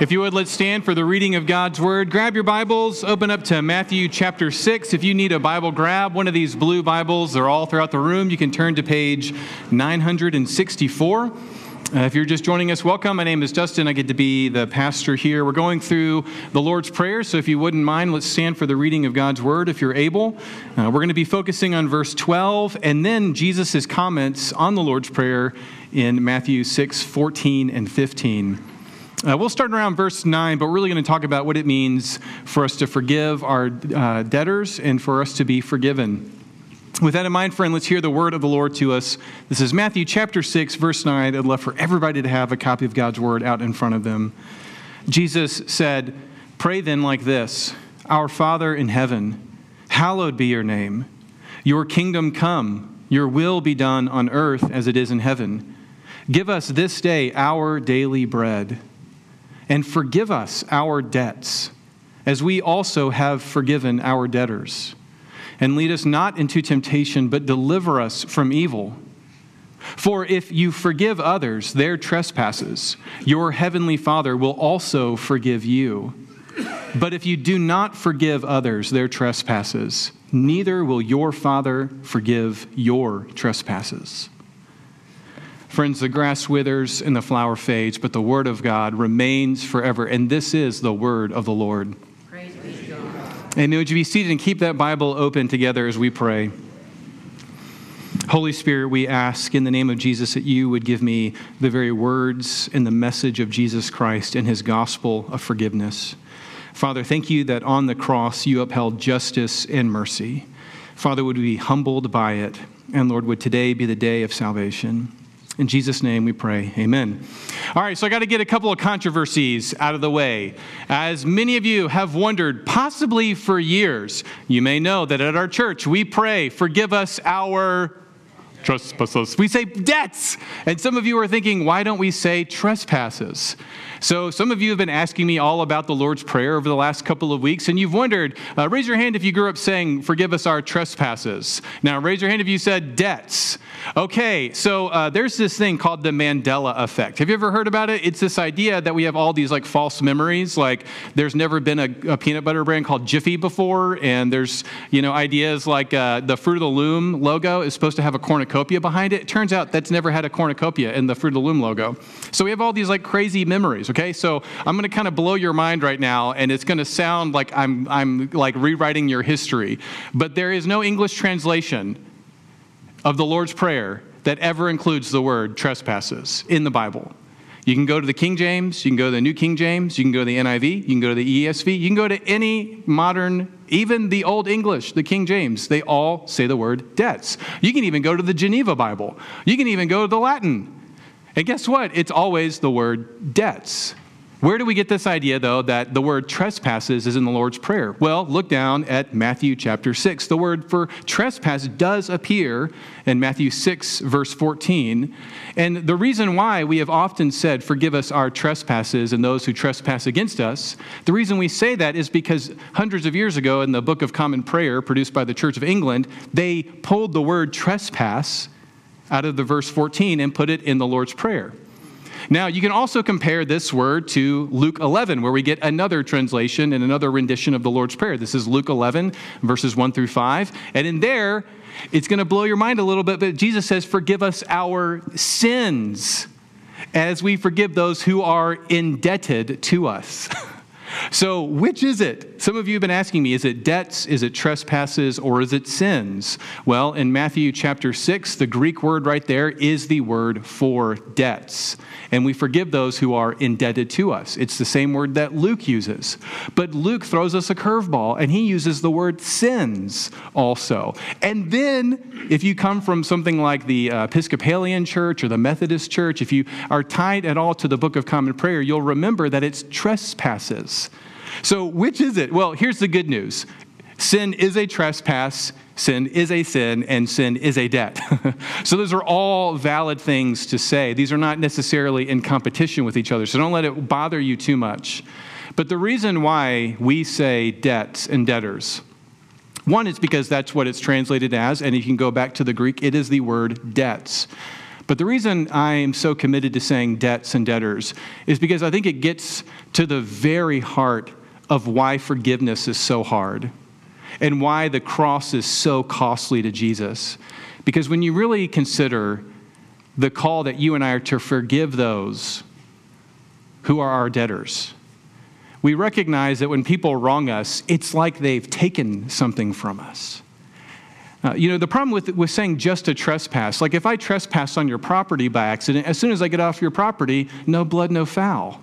If you would, let's stand for the reading of God's Word. Grab your Bibles, open up to Matthew chapter 6. If you need a Bible, grab one of these blue Bibles. They're all throughout the room. You can turn to page 964. Uh, if you're just joining us, welcome. My name is Dustin. I get to be the pastor here. We're going through the Lord's Prayer, so if you wouldn't mind, let's stand for the reading of God's Word if you're able. Uh, we're going to be focusing on verse 12 and then Jesus' comments on the Lord's Prayer in Matthew 6 14 and 15. Uh, we'll start around verse 9, but we're really going to talk about what it means for us to forgive our uh, debtors and for us to be forgiven. With that in mind, friend, let's hear the word of the Lord to us. This is Matthew chapter 6, verse 9. I'd love for everybody to have a copy of God's word out in front of them. Jesus said, Pray then like this Our Father in heaven, hallowed be your name. Your kingdom come, your will be done on earth as it is in heaven. Give us this day our daily bread and forgive us our debts, as we also have forgiven our debtors. And lead us not into temptation, but deliver us from evil. For if you forgive others their trespasses, your heavenly Father will also forgive you. But if you do not forgive others their trespasses, neither will your Father forgive your trespasses. Friends, the grass withers and the flower fades, but the word of God remains forever. And this is the word of the Lord. Praise be to God. And would you be seated and keep that Bible open together as we pray? Holy Spirit, we ask in the name of Jesus that you would give me the very words and the message of Jesus Christ and his gospel of forgiveness. Father, thank you that on the cross you upheld justice and mercy. Father, would we be humbled by it? And Lord, would today be the day of salvation? In Jesus' name we pray. Amen. All right, so I got to get a couple of controversies out of the way. As many of you have wondered, possibly for years, you may know that at our church we pray, forgive us our trespasses. We say debts. And some of you are thinking, why don't we say trespasses? So, some of you have been asking me all about the Lord's Prayer over the last couple of weeks, and you've wondered uh, raise your hand if you grew up saying, Forgive us our trespasses. Now, raise your hand if you said debts. Okay, so uh, there's this thing called the Mandela effect. Have you ever heard about it? It's this idea that we have all these like false memories, like there's never been a, a peanut butter brand called Jiffy before, and there's, you know, ideas like uh, the Fruit of the Loom logo is supposed to have a cornucopia behind it. It turns out that's never had a cornucopia in the Fruit of the Loom logo. So we have all these like crazy memories okay? So I'm going to kind of blow your mind right now, and it's going to sound like I'm, I'm like rewriting your history. But there is no English translation of the Lord's Prayer that ever includes the word trespasses in the Bible. You can go to the King James, you can go to the New King James, you can go to the NIV, you can go to the ESV, you can go to any modern, even the Old English, the King James. They all say the word debts. You can even go to the Geneva Bible. You can even go to the Latin. And guess what? It's always the word debts. Where do we get this idea, though, that the word trespasses is in the Lord's Prayer? Well, look down at Matthew chapter 6. The word for trespass does appear in Matthew 6, verse 14. And the reason why we have often said, Forgive us our trespasses and those who trespass against us, the reason we say that is because hundreds of years ago in the Book of Common Prayer, produced by the Church of England, they pulled the word trespass out of the verse 14 and put it in the Lord's Prayer. Now, you can also compare this word to Luke 11, where we get another translation and another rendition of the Lord's Prayer. This is Luke 11, verses 1 through 5. And in there, it's going to blow your mind a little bit, but Jesus says, Forgive us our sins as we forgive those who are indebted to us. So, which is it? Some of you have been asking me is it debts, is it trespasses, or is it sins? Well, in Matthew chapter 6, the Greek word right there is the word for debts. And we forgive those who are indebted to us. It's the same word that Luke uses. But Luke throws us a curveball and he uses the word sins also. And then, if you come from something like the uh, Episcopalian church or the Methodist church, if you are tied at all to the Book of Common Prayer, you'll remember that it's trespasses. So, which is it? Well, here's the good news sin is a trespass, sin is a sin, and sin is a debt. so, those are all valid things to say. These are not necessarily in competition with each other, so don't let it bother you too much. But the reason why we say debts and debtors, one is because that's what it's translated as, and you can go back to the Greek, it is the word debts. But the reason I am so committed to saying debts and debtors is because I think it gets to the very heart of why forgiveness is so hard and why the cross is so costly to Jesus. Because when you really consider the call that you and I are to forgive those who are our debtors, we recognize that when people wrong us, it's like they've taken something from us. Uh, you know, the problem with, with saying just a trespass, like if I trespass on your property by accident, as soon as I get off your property, no blood, no foul.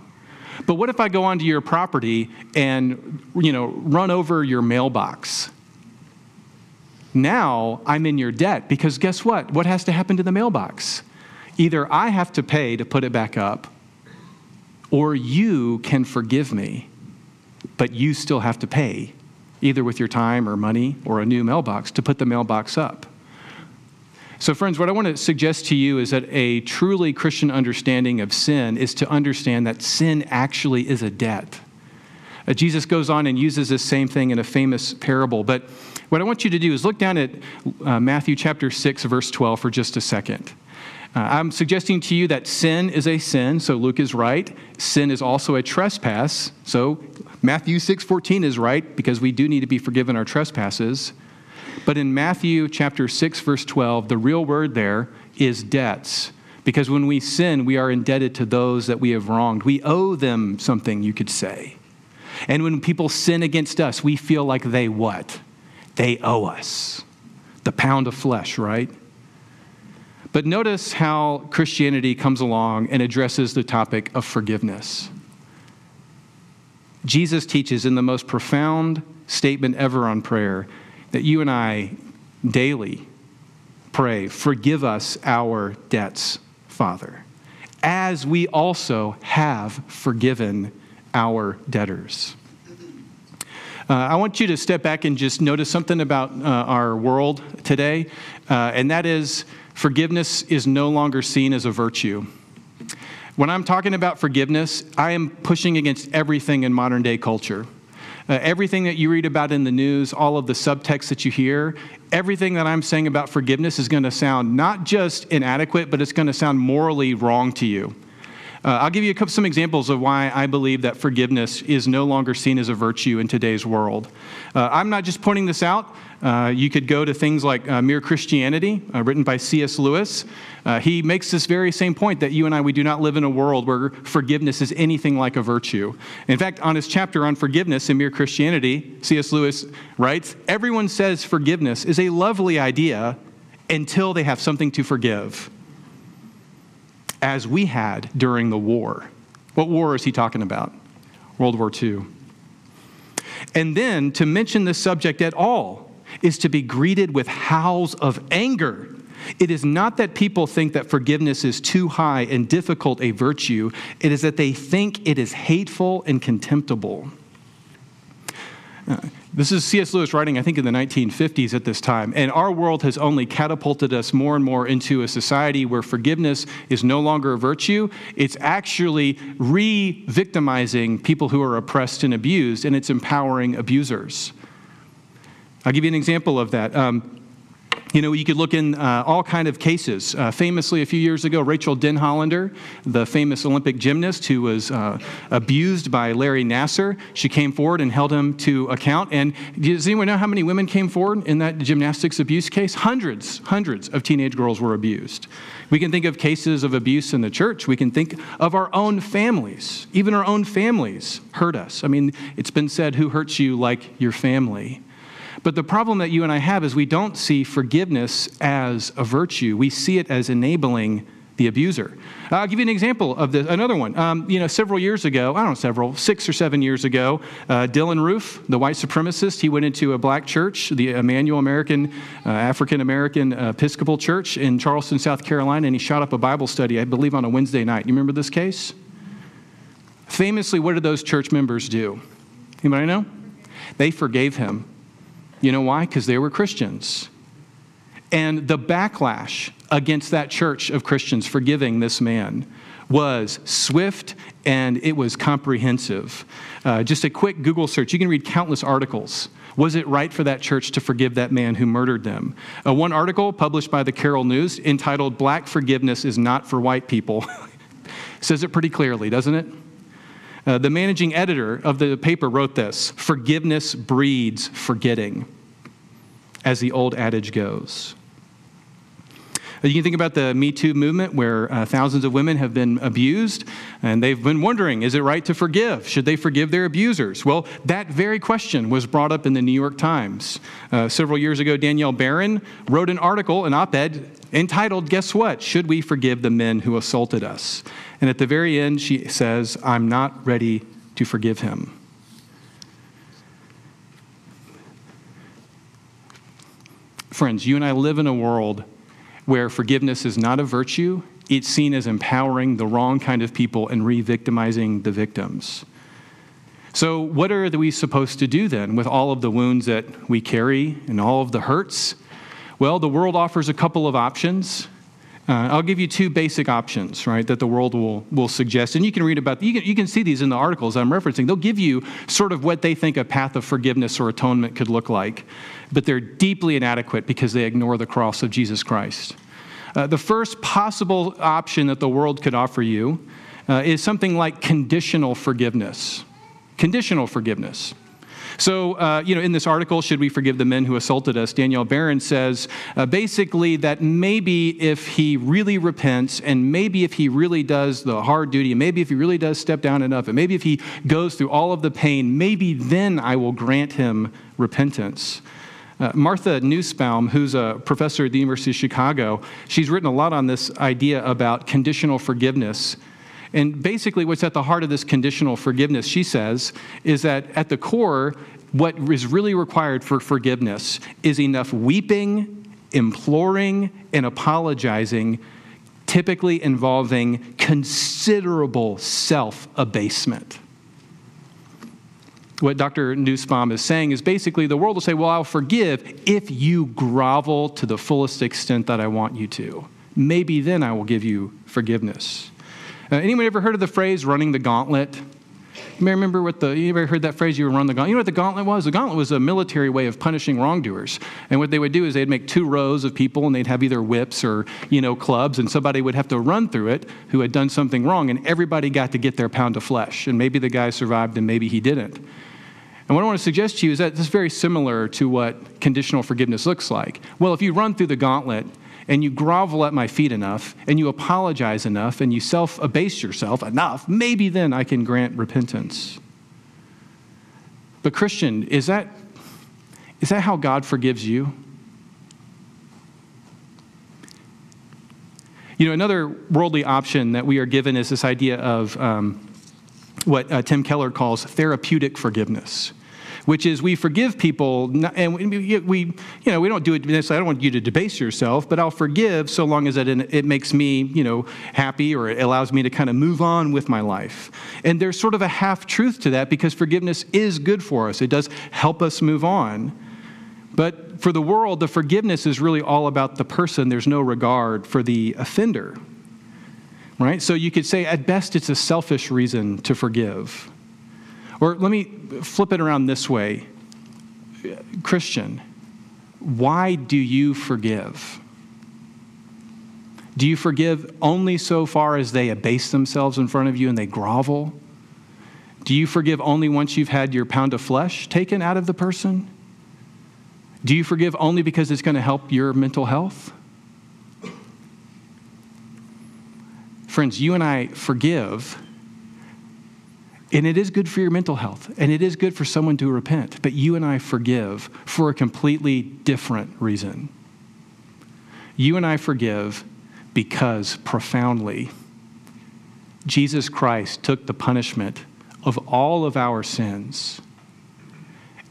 But what if I go onto your property and, you know, run over your mailbox? Now I'm in your debt because guess what? What has to happen to the mailbox? Either I have to pay to put it back up, or you can forgive me, but you still have to pay either with your time or money or a new mailbox, to put the mailbox up. So, friends, what I want to suggest to you is that a truly Christian understanding of sin is to understand that sin actually is a debt. Uh, Jesus goes on and uses this same thing in a famous parable. But what I want you to do is look down at uh, Matthew chapter 6, verse 12 for just a second. Uh, I'm suggesting to you that sin is a sin, so Luke is right. Sin is also a trespass, so Matthew 6:14 is right because we do need to be forgiven our trespasses. But in Matthew chapter 6 verse 12, the real word there is debts. Because when we sin, we are indebted to those that we have wronged. We owe them something, you could say. And when people sin against us, we feel like they what? They owe us. The pound of flesh, right? But notice how Christianity comes along and addresses the topic of forgiveness. Jesus teaches in the most profound statement ever on prayer that you and I daily pray, Forgive us our debts, Father, as we also have forgiven our debtors. Uh, I want you to step back and just notice something about uh, our world today, uh, and that is forgiveness is no longer seen as a virtue. When I'm talking about forgiveness, I am pushing against everything in modern day culture. Uh, everything that you read about in the news, all of the subtext that you hear, everything that I'm saying about forgiveness is going to sound not just inadequate, but it's going to sound morally wrong to you. Uh, I'll give you couple, some examples of why I believe that forgiveness is no longer seen as a virtue in today's world. Uh, I'm not just pointing this out. Uh, you could go to things like uh, Mere Christianity, uh, written by C.S. Lewis. Uh, he makes this very same point that you and I, we do not live in a world where forgiveness is anything like a virtue. In fact, on his chapter on forgiveness in Mere Christianity, C.S. Lewis writes Everyone says forgiveness is a lovely idea until they have something to forgive as we had during the war. What war is he talking about? World War II. And then to mention this subject at all is to be greeted with howls of anger. It is not that people think that forgiveness is too high and difficult a virtue, it is that they think it is hateful and contemptible. Uh, This is C.S. Lewis writing, I think, in the 1950s at this time. And our world has only catapulted us more and more into a society where forgiveness is no longer a virtue. It's actually re victimizing people who are oppressed and abused, and it's empowering abusers. I'll give you an example of that. Um, you know, you could look in uh, all kind of cases. Uh, famously, a few years ago, Rachael Denhollander, the famous Olympic gymnast who was uh, abused by Larry Nassar, she came forward and held him to account. And does anyone know how many women came forward in that gymnastics abuse case? Hundreds, hundreds of teenage girls were abused. We can think of cases of abuse in the church. We can think of our own families. Even our own families hurt us. I mean, it's been said, who hurts you like your family? But the problem that you and I have is we don't see forgiveness as a virtue, we see it as enabling the abuser. I'll give you an example of this. Another one. Um, you know, several years ago, I don't know, several, six or seven years ago, uh, Dylann Roof, the white supremacist, he went into a black church, the Emanuel American, uh, African American Episcopal Church in Charleston, South Carolina, and he shot up a Bible study, I believe, on a Wednesday night. You remember this case? Famously, what did those church members do? Anybody know? They forgave him. You know why? Because they were Christians. And the backlash against that church of Christians forgiving this man was swift and it was comprehensive. Uh, just a quick Google search, you can read countless articles. Was it right for that church to forgive that man who murdered them? Uh, one article published by the Carroll News entitled Black Forgiveness is Not for White People says it pretty clearly, doesn't it? Uh, the managing editor of the paper wrote this Forgiveness breeds forgetting, as the old adage goes. You can think about the Me Too movement where uh, thousands of women have been abused and they've been wondering is it right to forgive? Should they forgive their abusers? Well, that very question was brought up in the New York Times. Uh, several years ago, Danielle Berrin wrote an article, an op ed, entitled, Guess What? Should We Forgive the Men Who Assaulted Us? And at the very end, she says, I'm not ready to forgive him. Friends, you and I live in a world where forgiveness is not a virtue, it's seen as empowering the wrong kind of people and re victimizing the victims. So, what are we supposed to do then with all of the wounds that we carry and all of the hurts? Well, the world offers a couple of options. Uh, I'll give you two basic options, right, that the world will, will suggest. And you can read about, you can, you can see these in the articles I'm referencing. They'll give you sort of what they think a path of forgiveness or atonement could look like but they're deeply inadequate because they ignore the cross of Jesus Christ. Uh, the first possible option that the world could offer you uh, is something like conditional forgiveness. Conditional forgiveness. So, uh, you know, in this article, Should We Forgive the Men Who Assaulted Us? Danielle Berrin says uh, basically that maybe if he really repents, and maybe if he really does the hard duty, and maybe if he really does step down enough, and maybe if he goes through all of the pain, maybe then I will grant him repentance. Uh, Martha Nussbaum, who's a professor at the University of Chicago, she's written a lot on this idea about conditional forgiveness. And basically, what's at the heart of this conditional forgiveness, she says, is that at the core, what is really required for forgiveness is enough weeping, imploring, and apologizing, typically involving considerable self abasement what Dr. Nussbaum is saying is basically the world will say, Well, I'll forgive if you grovel to the fullest extent that I want you to. Maybe then I will give you forgiveness. Uh, anyone ever heard of the phrase running the gauntlet? You may remember what the, you ever heard that phrase, you run the gauntlet? You know what the gauntlet was? The gauntlet was a military way of punishing wrongdoers. And what they would do is they'd make two rows of people and they'd have either whips or, you know, clubs and somebody would have to run through it who had done something wrong and everybody got to get their pound of flesh. And maybe the guy survived and maybe he didn't. And what I want to suggest to you is that this is very similar to what conditional forgiveness looks like. Well, if you run through the gauntlet and you grovel at my feet enough and you apologize enough and you self abase yourself enough, maybe then I can grant repentance. But, Christian, is that, is that how God forgives you? You know, another worldly option that we are given is this idea of um, what uh, Tim Keller calls therapeutic forgiveness which is we forgive people, and we, we, you know, we don't do it necessarily. I don't want you to debase yourself, but I'll forgive so long as it, it makes me, you know, happy or it allows me to kind of move on with my life. And there's sort of a half truth to that because forgiveness is good for us. It does help us move on. But for the world, the forgiveness is really all about the person. There's no regard for the offender right? So you could say, at best, it's a selfish reason to forgive. Or let me flip it around this way Christian, why do you forgive? Do you forgive only so far as they abase themselves in front of you and they grovel? Do you forgive only once you've had your pound of flesh taken out of the person? Do you forgive only because it's going to help your mental health? Friends, you and I forgive, and it is good for your mental health, and it is good for someone to repent, but you and I forgive for a completely different reason. You and I forgive because profoundly, Jesus Christ took the punishment of all of our sins.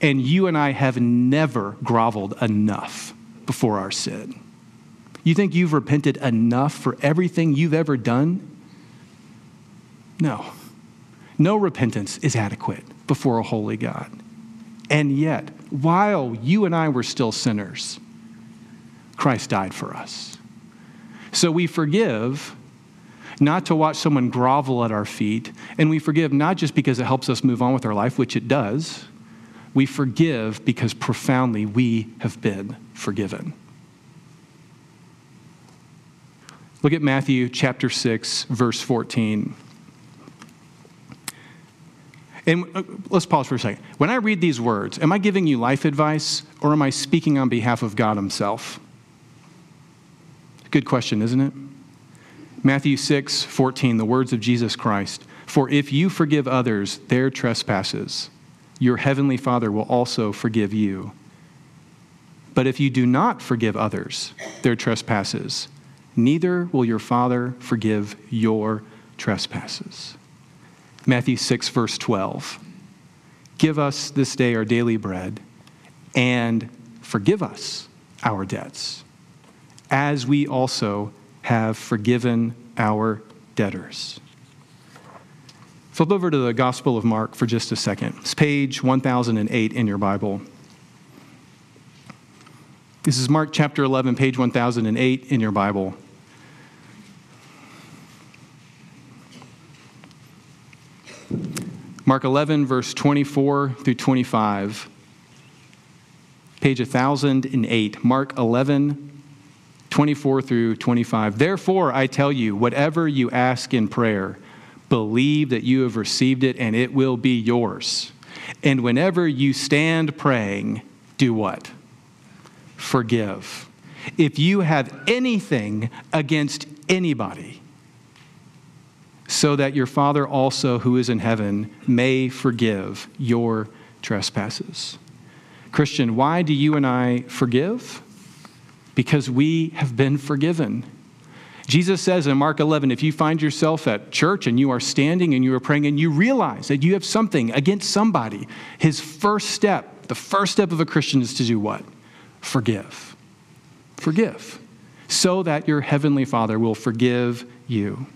And you and I have never groveled enough before our sin. You think you've repented enough for everything you've ever done? No. No repentance is adequate before a holy God. And yet, while you and I were still sinners, Christ died for us. So we forgive not to watch someone grovel at our feet. And we forgive not just because it helps us move on with our life, which it does. We forgive because profoundly we have been forgiven. Look at Matthew chapter 6, verse 14. And uh, let's pause for a second. When I read these words, am I giving you life advice or am I speaking on behalf of God Himself? Good question, isn't it? Matthew 6, 14, the words of Jesus Christ. For if you forgive others their trespasses, your heavenly Father will also forgive you. But if you do not forgive others their trespasses, neither will your Father forgive your trespasses. Matthew 6, verse 12. Give us this day our daily bread, and forgive us our debts, as we also have forgiven our debtors. Flip over to the Gospel of Mark for just a second. It's page 1008 in your Bible. This is Mark chapter 11, page 1008 in your Bible. Mark 11, verse 24 through 25. Page 1008. Mark 11, 24 through 25. Therefore, I tell you, whatever you ask in prayer, believe that you have received it and it will be yours. And whenever you stand praying, do what? Forgive. If you have anything against anybody, so that your Father also, who is in heaven, may forgive your trespasses. Christian, why do you and I forgive? Because we have been forgiven. Jesus says in Mark 11, if you find yourself at church and you are standing and you are praying and you realize that you have something against somebody, his first step, the first step of a Christian is to do what? Forgive. Forgive. So that your heavenly Father will forgive you.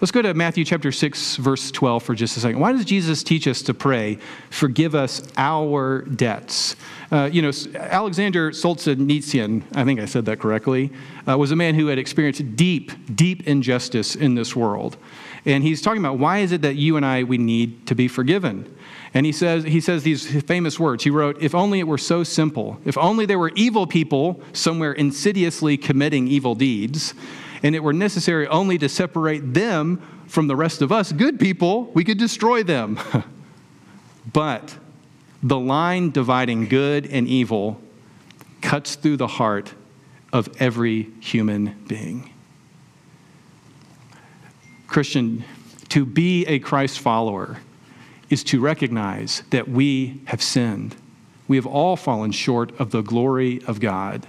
Let's go to Matthew chapter 6, verse 12 for just a second. Why does Jesus teach us to pray, forgive us our debts? Uh, you know, Alexander Solzhenitsyn, I think I said that correctly, uh, was a man who had experienced deep, deep injustice in this world. And he's talking about why is it that you and I, we need to be forgiven? And he says, he says these famous words. He wrote, If only it were so simple, if only there were evil people somewhere insidiously committing evil deeds, and it were necessary only to separate them from the rest of us, good people, we could destroy them. but the line dividing good and evil cuts through the heart of every human being. Christian, to be a Christ follower is to recognize that we have sinned. We have all fallen short of the glory of God.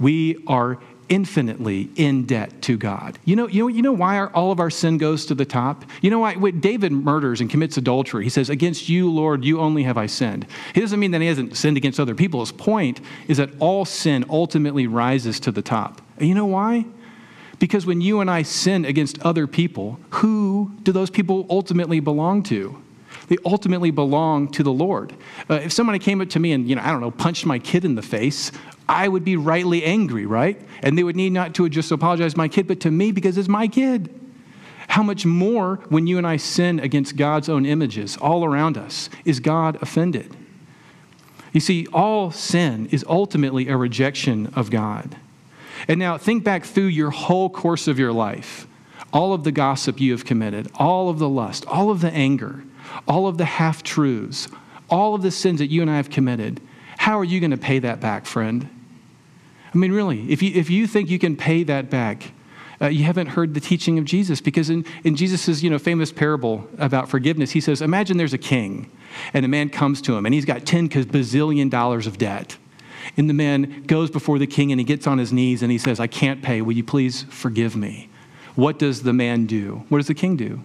We are infinitely in debt to God. You know, you know, you know why our, all of our sin goes to the top? You know why when David murders and commits adultery, he says, Against you, Lord, you only have I sinned. He doesn't mean that he hasn't sinned against other people. His point is that all sin ultimately rises to the top. And you know why? Because when you and I sin against other people, who do those people ultimately belong to? They ultimately belong to the Lord. Uh, if somebody came up to me and, you know, I don't know, punched my kid in the face, I would be rightly angry, right? And they would need not to just apologize to my kid, but to me because it's my kid. How much more when you and I sin against God's own images all around us is God offended? You see, all sin is ultimately a rejection of God. And now think back through your whole course of your life all of the gossip you have committed, all of the lust, all of the anger, all of the half truths, all of the sins that you and I have committed. How are you going to pay that back, friend? I mean, really, if you, if you think you can pay that back, uh, you haven't heard the teaching of Jesus because in, in Jesus' you know, famous parable about forgiveness, he says, Imagine there's a king and a man comes to him and he's got 10 bazillion dollars of debt. And the man goes before the king and he gets on his knees and he says, I can't pay. Will you please forgive me? What does the man do? What does the king do?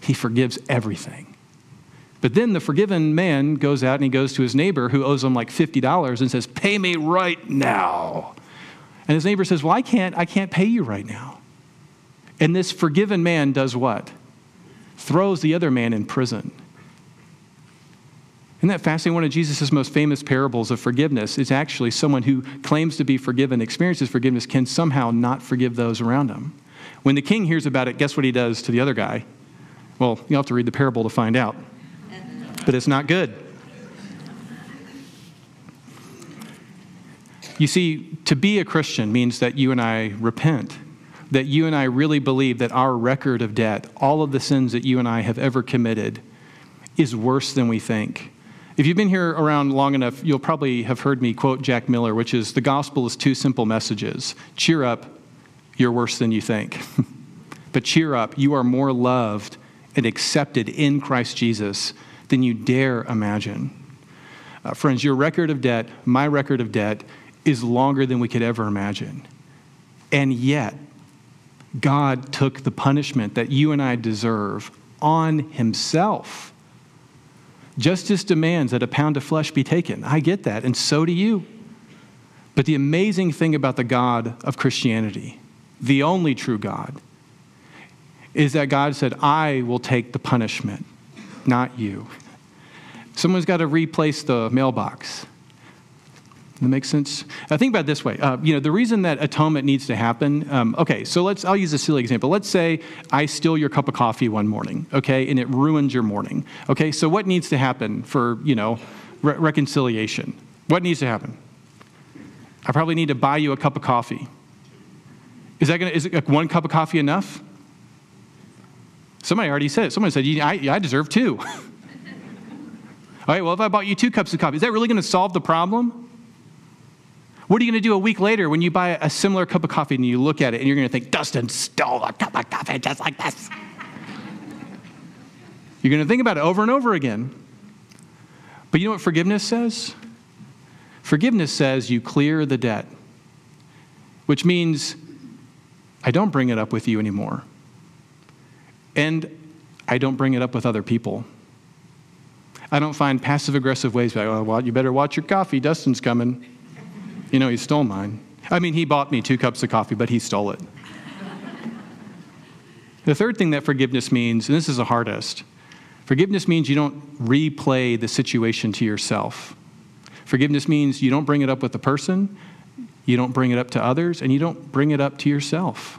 He forgives everything. But then the forgiven man goes out and he goes to his neighbor who owes him like $50 and says, Pay me right now. And his neighbor says, Well, I can't, I can't pay you right now. And this forgiven man does what? Throws the other man in prison. Isn't that fascinating? One of Jesus' most famous parables of forgiveness is actually someone who claims to be forgiven, experiences forgiveness, can somehow not forgive those around him. When the king hears about it, guess what he does to the other guy? Well, you'll have to read the parable to find out. But it's not good. You see, to be a Christian means that you and I repent, that you and I really believe that our record of debt, all of the sins that you and I have ever committed, is worse than we think. If you've been here around long enough, you'll probably have heard me quote Jack Miller, which is the gospel is two simple messages cheer up, you're worse than you think. but cheer up, you are more loved and accepted in Christ Jesus than you dare imagine. Uh, friends, your record of debt, my record of debt, is longer than we could ever imagine. And yet, God took the punishment that you and I deserve on himself. Justice demands that a pound of flesh be taken. I get that, and so do you. But the amazing thing about the God of Christianity, the only true God, is that God said, I will take the punishment, not you. Someone's got to replace the mailbox. That makes sense. I think about it this way. Uh, you know, the reason that atonement needs to happen. Um, okay, so let's. I'll use a silly example. Let's say I steal your cup of coffee one morning. Okay, and it ruins your morning. Okay, so what needs to happen for you know re- reconciliation? What needs to happen? I probably need to buy you a cup of coffee. Is that gonna? Is it like one cup of coffee enough? Somebody already said it. Someone said, I, I deserve two. All right, well, if I bought you two cups of coffee, is that really going to solve the problem? What are you going to do a week later when you buy a similar cup of coffee and you look at it and you're going to think, Dustin stole a cup of coffee just like this? You're going to think about it over and over again. But you know what forgiveness says? Forgiveness says you clear the debt, which means I don't bring it up with you anymore. And I don't bring it up with other people. I don't find passive aggressive ways like, oh, well, you better watch your coffee, Dustin's coming. You know, he stole mine. I mean, he bought me two cups of coffee, but he stole it. the third thing that forgiveness means, and this is the hardest forgiveness means you don't replay the situation to yourself. Forgiveness means you don't bring it up with the person, you don't bring it up to others, and you don't bring it up to yourself.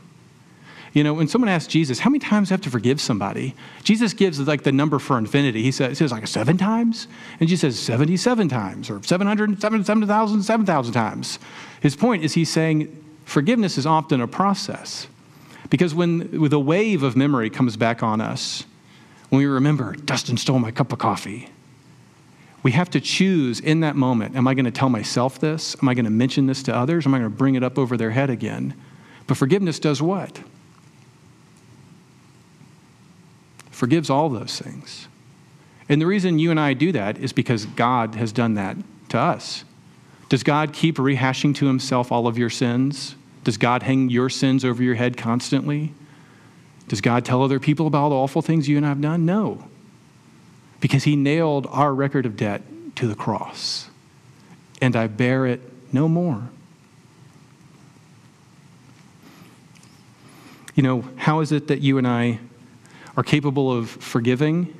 You know, when someone asks Jesus, how many times do I have to forgive somebody? Jesus gives like the number for infinity. He says, he says like seven times? And Jesus says 77 times or 707,000, 7,000 times. His point is he's saying forgiveness is often a process. Because when the wave of memory comes back on us, when we remember, Dustin stole my cup of coffee, we have to choose in that moment am I going to tell myself this? Am I going to mention this to others? Am I going to bring it up over their head again? But forgiveness does what? Forgives all those things. And the reason you and I do that is because God has done that to us. Does God keep rehashing to himself all of your sins? Does God hang your sins over your head constantly? Does God tell other people about all the awful things you and I have done? No. Because he nailed our record of debt to the cross. And I bear it no more. You know, how is it that you and I are capable of forgiving,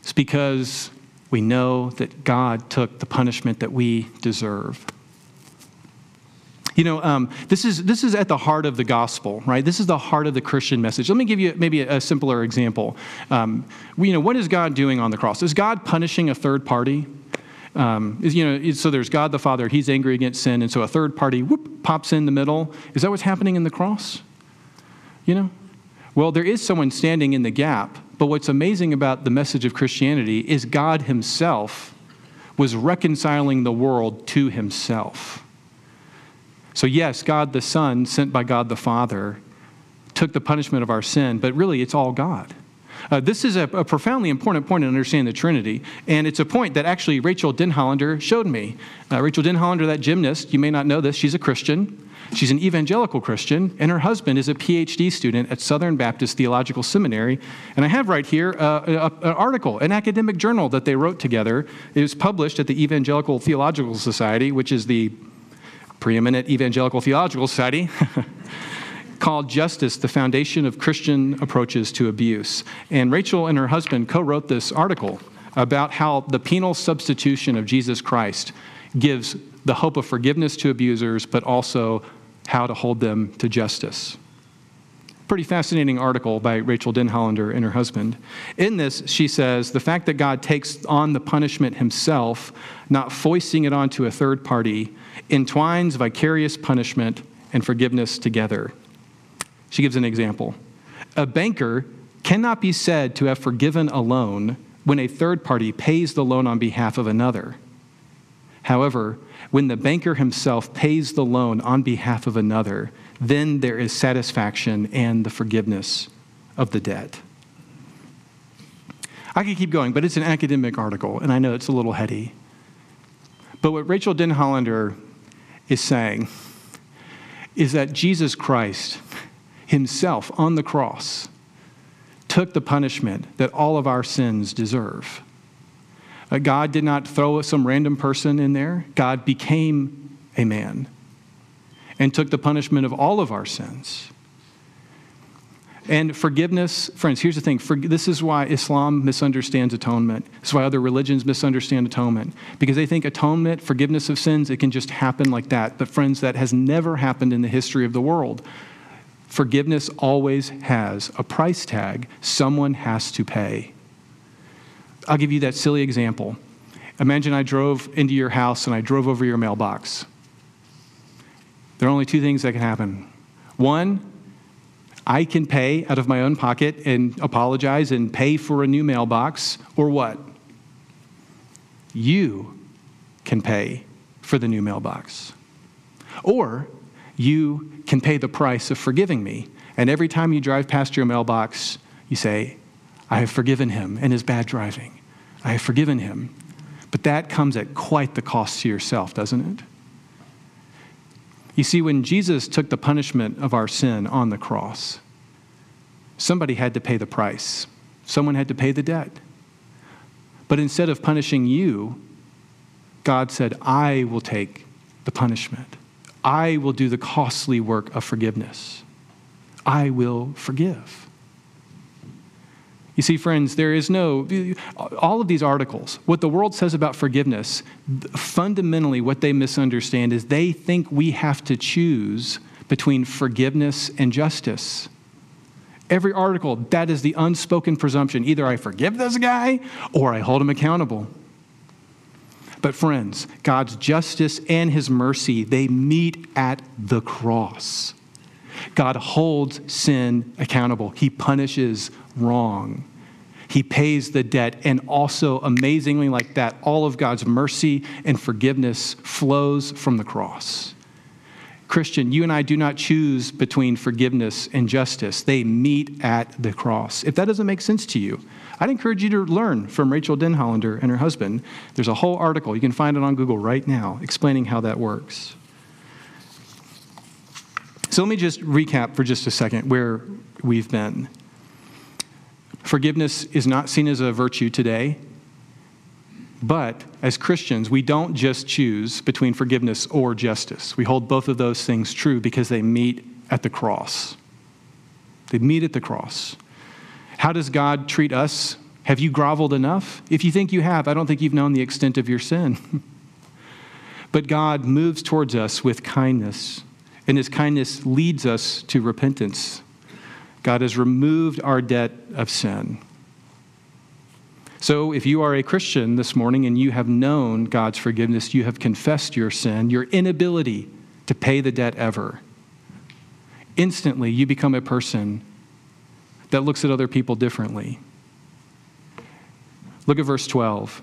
it's because we know that God took the punishment that we deserve. You know, um, this, is, this is at the heart of the gospel, right? This is the heart of the Christian message. Let me give you maybe a, a simpler example. Um, we, you know, what is God doing on the cross? Is God punishing a third party? Um, is, you know, so there's God the Father, he's angry against sin, and so a third party whoop, pops in the middle. Is that what's happening in the cross? You know, well, there is someone standing in the gap, but what's amazing about the message of Christianity is God Himself was reconciling the world to Himself. So, yes, God the Son, sent by God the Father, took the punishment of our sin, but really it's all God. Uh, this is a, a, profoundly important point in understanding the Trinity, and it's a point that actually Rachael Denhollander showed me. Uh, Rachael Denhollander, that gymnast, you may not know this, she's a Christian. She's an evangelical Christian, and her husband is a PhD student at Southern Baptist Theological Seminary. And I have right here uh, an article, an academic journal that they wrote together. It was published at the Evangelical Theological Society, which is the preeminent evangelical theological society. called Justice, the Foundation of Christian Approaches to Abuse. And Rachael and her husband co wrote this article about how the penal substitution of Jesus Christ gives the hope of forgiveness to abusers, but also how to hold them to justice. Pretty fascinating article by Rachael Denhollander and her husband. In this, she says the fact that God takes on the punishment himself, not foisting it onto a third party, entwines vicarious punishment and forgiveness together. She gives an example. A banker cannot be said to have forgiven a loan when a third party pays the loan on behalf of another. However, when the banker himself pays the loan on behalf of another, then there is satisfaction and the forgiveness of the debt. I could keep going, but it's an academic article, and I know it's a little heady. But what Rachael Denhollander is saying is that Jesus Christ himself on the cross took the punishment that all of our sins deserve. Uh, God did not throw some random person in there, God became a man and took the punishment of all of our sins. And forgiveness, friends, here's the thing. For, this is why Islam misunderstands atonement. This is why other religions misunderstand atonement. Because they think atonement, forgiveness of sins, it can just happen like that. But, friends, that has never happened in the history of the world. Forgiveness always has a price tag someone has to pay. I'll give you that silly example. Imagine I drove into your house and I drove over your mailbox. There are only two things that can happen. One, I can pay out of my own pocket and apologize and pay for a new mailbox, or what? You can pay for the new mailbox. Or you can pay the price of forgiving me. And every time you drive past your mailbox, you say, I have forgiven him and his bad driving. I have forgiven him. But that comes at quite the cost to yourself, doesn't it? You see, when Jesus took the punishment of our sin on the cross, somebody had to pay the price, someone had to pay the debt. But instead of punishing you, God said, I will take the punishment. I will do the costly work of forgiveness. I will forgive. You see, friends, there is no, all of these articles, what the world says about forgiveness, fundamentally what they misunderstand is they think we have to choose between forgiveness and justice. Every article, that is the unspoken presumption. Either I forgive this guy or I hold him accountable. But, friends, God's justice and his mercy, they meet at the cross. God holds sin accountable, He punishes wrong. He pays the debt, and also, amazingly, like that, all of God's mercy and forgiveness flows from the cross. Christian, you and I do not choose between forgiveness and justice. They meet at the cross. If that doesn't make sense to you, I'd encourage you to learn from Rachael Denhollander and her husband. There's a whole article, you can find it on Google right now, explaining how that works. So let me just recap for just a second where we've been. Forgiveness is not seen as a virtue today, but as Christians, we don't just choose between forgiveness or justice. We hold both of those things true because they meet at the cross. They meet at the cross. How does God treat us? Have you groveled enough? If you think you have, I don't think you've known the extent of your sin. but God moves towards us with kindness and his kindness leads us to repentance. God has removed our debt of sin. So, if you are a Christian this morning and you have known God's forgiveness, you have confessed your sin, your inability to pay the debt ever, instantly you become a person that looks at other people differently. Look at verse 12.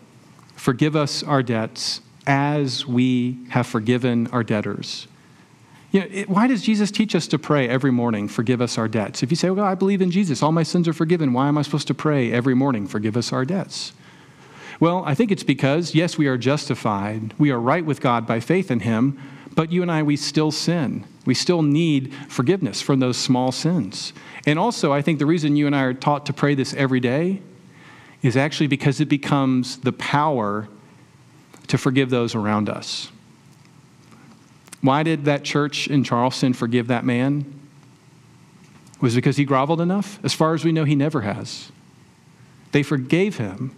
Forgive us our debts as we have forgiven our debtors. You know, it, why does Jesus teach us to pray every morning, forgive us our debts? If you say, well, I believe in Jesus, all my sins are forgiven, why am I supposed to pray every morning, forgive us our debts? Well, I think it's because, yes, we are justified. We are right with God by faith in Him, but you and I, we still sin. We still need forgiveness from those small sins. And also, I think the reason you and I are taught to pray this every day is actually because it becomes the power to forgive those around us. Why did that church in Charleston forgive that man? Was it because he groveled enough? As far as we know, he never has. They forgave him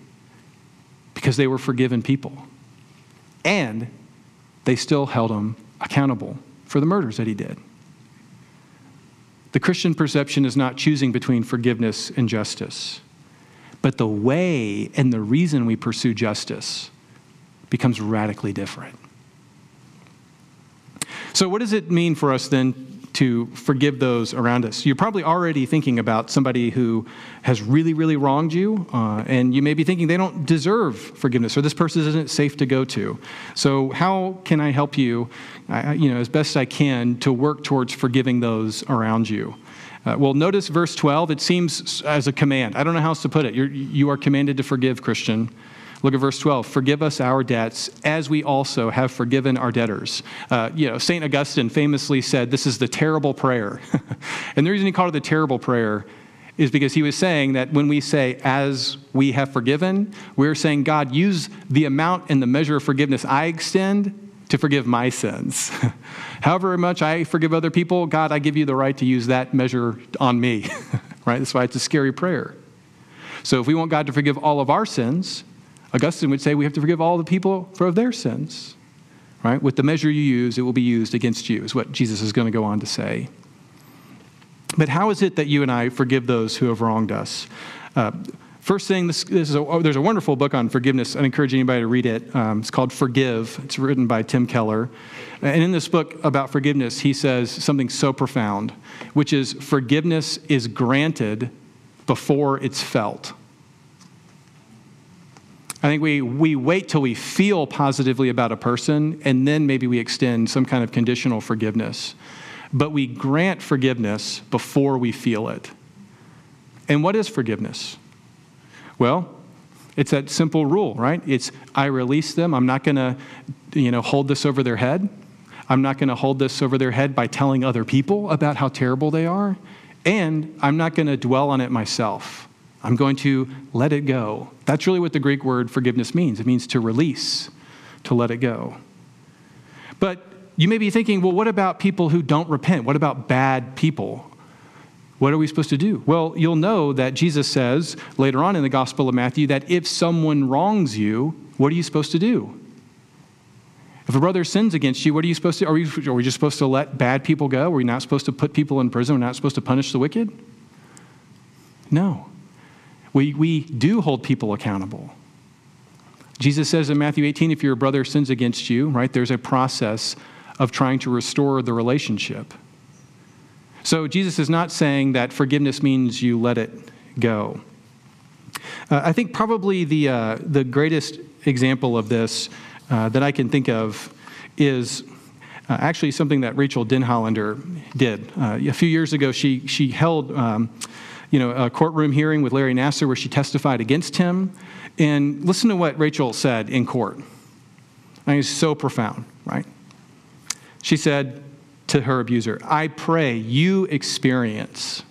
because they were forgiven people. And they still held him accountable for the murders that he did. The Christian perception is not choosing between forgiveness and justice, but the way and the reason we pursue justice becomes radically different. So, what does it mean for us then to forgive those around us. You're probably already thinking about somebody who has really, really wronged you, uh, and you may be thinking they don't deserve forgiveness or this person isn't safe to go to. So, how can I help you, uh, you know, as best I can to work towards forgiving those around you? Uh, well, notice verse 12. It seems as a command. I don't know how else to put it. You're, you are commanded to forgive, Christian. Look at verse 12. Forgive us our debts as we also have forgiven our debtors. Uh, you know, St. Augustine famously said this is the terrible prayer. and the reason he called it the terrible prayer is because he was saying that when we say, as we have forgiven, we're saying, God, use the amount and the measure of forgiveness I extend to forgive my sins. However much I forgive other people, God, I give you the right to use that measure on me. right? That's why it's a scary prayer. So if we want God to forgive all of our sins, Augustine would say we have to forgive all the people for their sins. Right? With the measure you use, it will be used against you, is what Jesus is going to go on to say. But how is it that you and I forgive those who have wronged us? Uh, first thing, this, this is a, oh, there's a wonderful book on forgiveness. I encourage anybody to read it. Um, it's called Forgive. It's written by Tim Keller. And in this book about forgiveness, he says something so profound, which is forgiveness is granted before it's felt. I think we, we wait till we feel positively about a person, and then maybe we extend some kind of conditional forgiveness. But we grant forgiveness before we feel it. And what is forgiveness? Well, it's that simple rule, right? It's I release them. I'm not going to, you know, hold this over their head. I'm not going to hold this over their head by telling other people about how terrible they are. And I'm not going to dwell on it myself. I'm going to let it go. That's really what the Greek word forgiveness means. It means to release, to let it go. But you may be thinking, well, what about people who don't repent? What about bad people? What are we supposed to do? Well, you'll know that Jesus says later on in the Gospel of Matthew that if someone wrongs you, what are you supposed to do? If a brother sins against you, what are you supposed to Are we, are we just supposed to let bad people go? Are we not supposed to put people in prison? We're not supposed to punish the wicked? No. We, we do hold people accountable. Jesus says in Matthew 18, if your brother sins against you, right, there's a process of trying to restore the relationship. So Jesus is not saying that forgiveness means you let it go. Uh, I think probably the, uh, the greatest example of this uh, that I can think of is uh, actually something that Rachael Denhollander did. Uh, a few years ago, she, she held um, you know, a courtroom hearing with Larry Nassar where she testified against him. And listen to what Rachael said in court. I mean, it's so profound, right? She said to her abuser, I pray you experience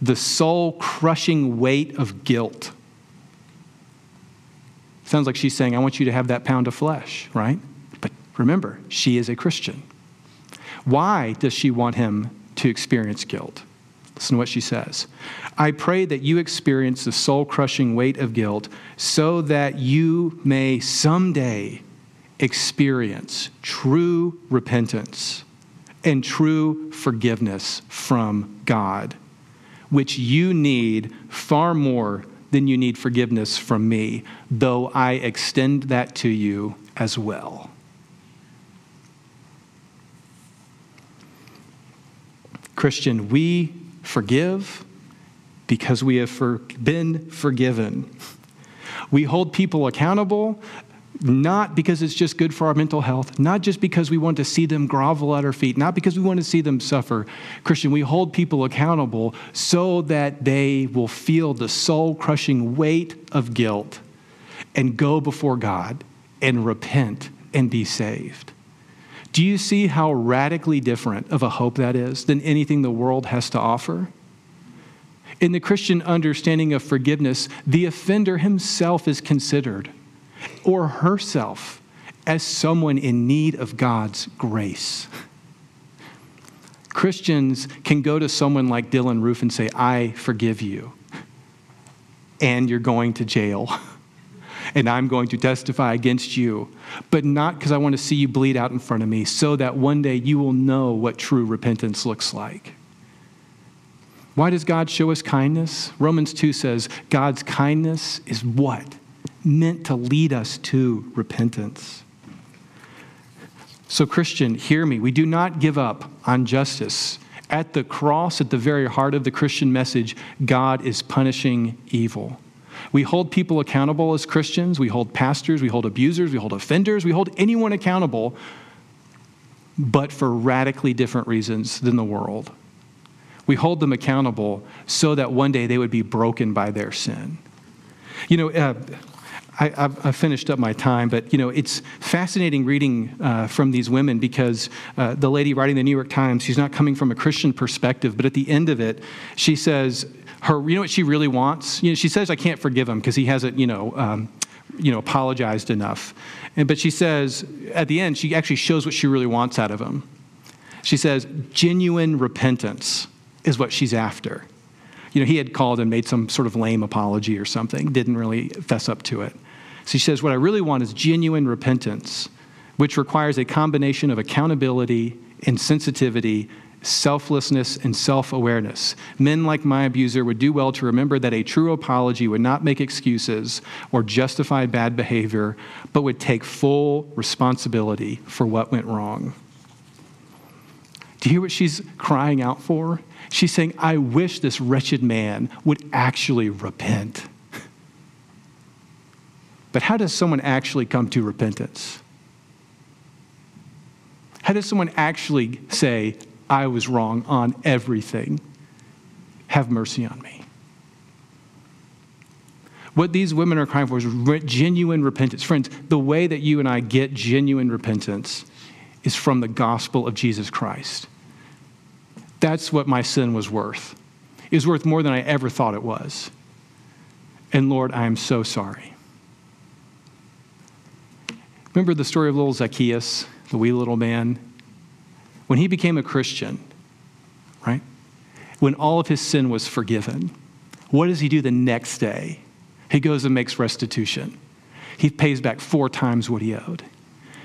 the soul crushing weight of guilt. Sounds like she's saying, I want you to have that pound of flesh, right? But remember, she is a Christian. Why does she want him to experience guilt? Listen to what she says. I pray that you experience the soul crushing weight of guilt so that you may someday experience true repentance and true forgiveness from God, which you need far more than you need forgiveness from me, though I extend that to you as well. Christian, we forgive because we have for, been forgiven. We hold people accountable not because it's just good for our mental health, not just because we want to see them grovel at our feet, not because we want to see them suffer. Christian, we hold people accountable so that they will feel the soul crushing weight of guilt and go before God and repent and be saved. Do you see how radically different of a hope that is than anything the world has to offer? In the Christian understanding of forgiveness, the offender himself is considered, or herself, as someone in need of God's grace. Christians can go to someone like Dylann Roof and say, I forgive you, and you're going to jail. and I'm going to testify against you, but not because I want to see you bleed out in front of me, so that one day you will know what true repentance looks like. Why does God show us kindness? Romans 2 says God's kindness is what? Meant to lead us to repentance. So, Christian, hear me. We do not give up on justice. At the cross, at the very heart of the Christian message, God is punishing evil. We hold people accountable as Christians. We hold pastors, we hold abusers, we hold offenders, we hold anyone accountable, but for radically different reasons than the world. We hold them accountable so that one day they would be broken by their sin. You know, uh, I, have finished up my time, but you know, it's fascinating reading uh, from these women because uh, the lady writing the New York Times, she's not coming from a Christian perspective, but at the end of it, she says, her, you know what she really wants? You know, she says, I can't forgive him because he hasn't, you know, um, you know, apologized enough. And, but she says, at the end, she actually shows what she really wants out of him. She says, genuine repentance is what she's after. You know, he had called and made some sort of lame apology or something, didn't really fess up to it. So she says, What I really want is genuine repentance, which requires a combination of accountability and sensitivity, selflessness, and self awareness. Men like my abuser would do well to remember that a true apology would not make excuses or justify bad behavior, but would take full responsibility for what went wrong. Do you hear what she's crying out for? She's saying, I wish this wretched man would actually repent. But how does someone actually come to repentance? How does someone actually say, I was wrong on everything? Have mercy on me. What these women are crying for is genuine repentance. Friends, the way that you and I get genuine repentance is from the gospel of Jesus Christ. That's what my sin was worth. It was worth more than I ever thought it was. And Lord, I am so sorry. Remember the story of little Zacchaeus, the wee little man? When he became a Christian, right? When all of his sin was forgiven, what does he do the next day? He goes and makes restitution. He pays back four times what he owed.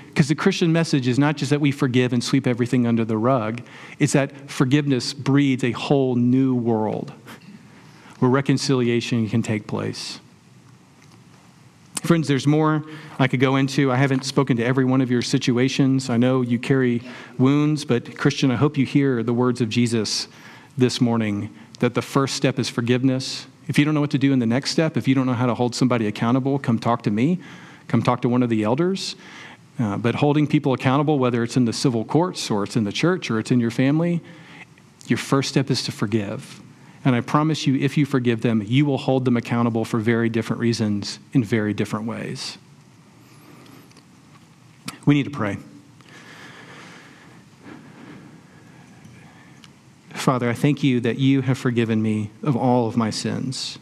Because the Christian message is not just that we forgive and sweep everything under the rug, it's that forgiveness breeds a whole new world where reconciliation can take place. Friends, there's more I could go into. I haven't spoken to every one of your situations. I know you carry wounds, but Christian, I hope you hear the words of Jesus this morning that the first step is forgiveness. If you don't know what to do in the next step, if you don't know how to hold somebody accountable, come talk to me. Come talk to one of the elders. Uh, but holding people accountable, whether it's in the civil courts or it's in the church or it's in your family, your first step is to forgive. And I promise you, if you forgive them, you will hold them accountable for very different reasons in very different ways. We need to pray. Father, I thank you that you have forgiven me of all of my sins.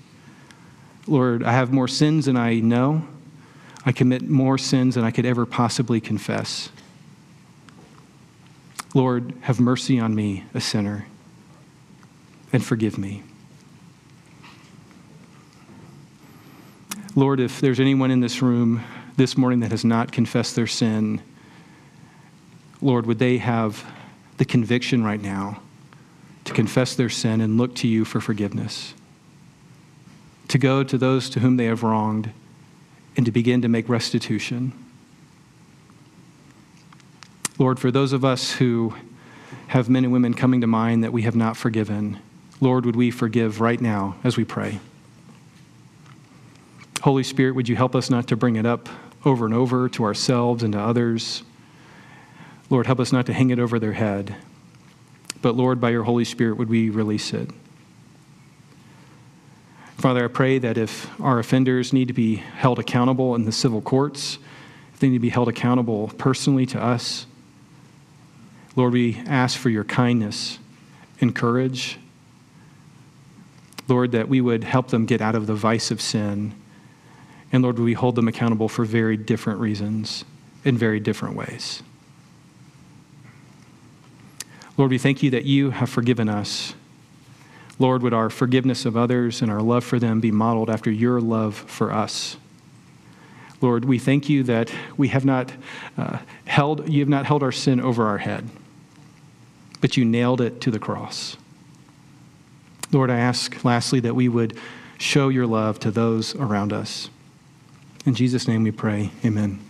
Lord, I have more sins than I know. I commit more sins than I could ever possibly confess. Lord, have mercy on me, a sinner, and forgive me. Lord, if there's anyone in this room this morning that has not confessed their sin, Lord, would they have the conviction right now to confess their sin and look to you for forgiveness? To go to those to whom they have wronged and to begin to make restitution. Lord, for those of us who have men and women coming to mind that we have not forgiven, Lord, would we forgive right now as we pray? Holy Spirit, would you help us not to bring it up over and over to ourselves and to others? Lord, help us not to hang it over their head. But Lord, by your Holy Spirit, would we release it? Father, I pray that if our offenders need to be held accountable in the civil courts, if they need to be held accountable personally to us, Lord, we ask for your kindness and courage. Lord, that we would help them get out of the vice of sin. And Lord, we hold them accountable for very different reasons in very different ways. Lord, we thank you that you have forgiven us Lord, would our forgiveness of others and our love for them be modeled after your love for us? Lord, we thank you that we have not uh, held, you have not held our sin over our head, but you nailed it to the cross. Lord, I ask lastly that we would show your love to those around us. In Jesus' name we pray. Amen.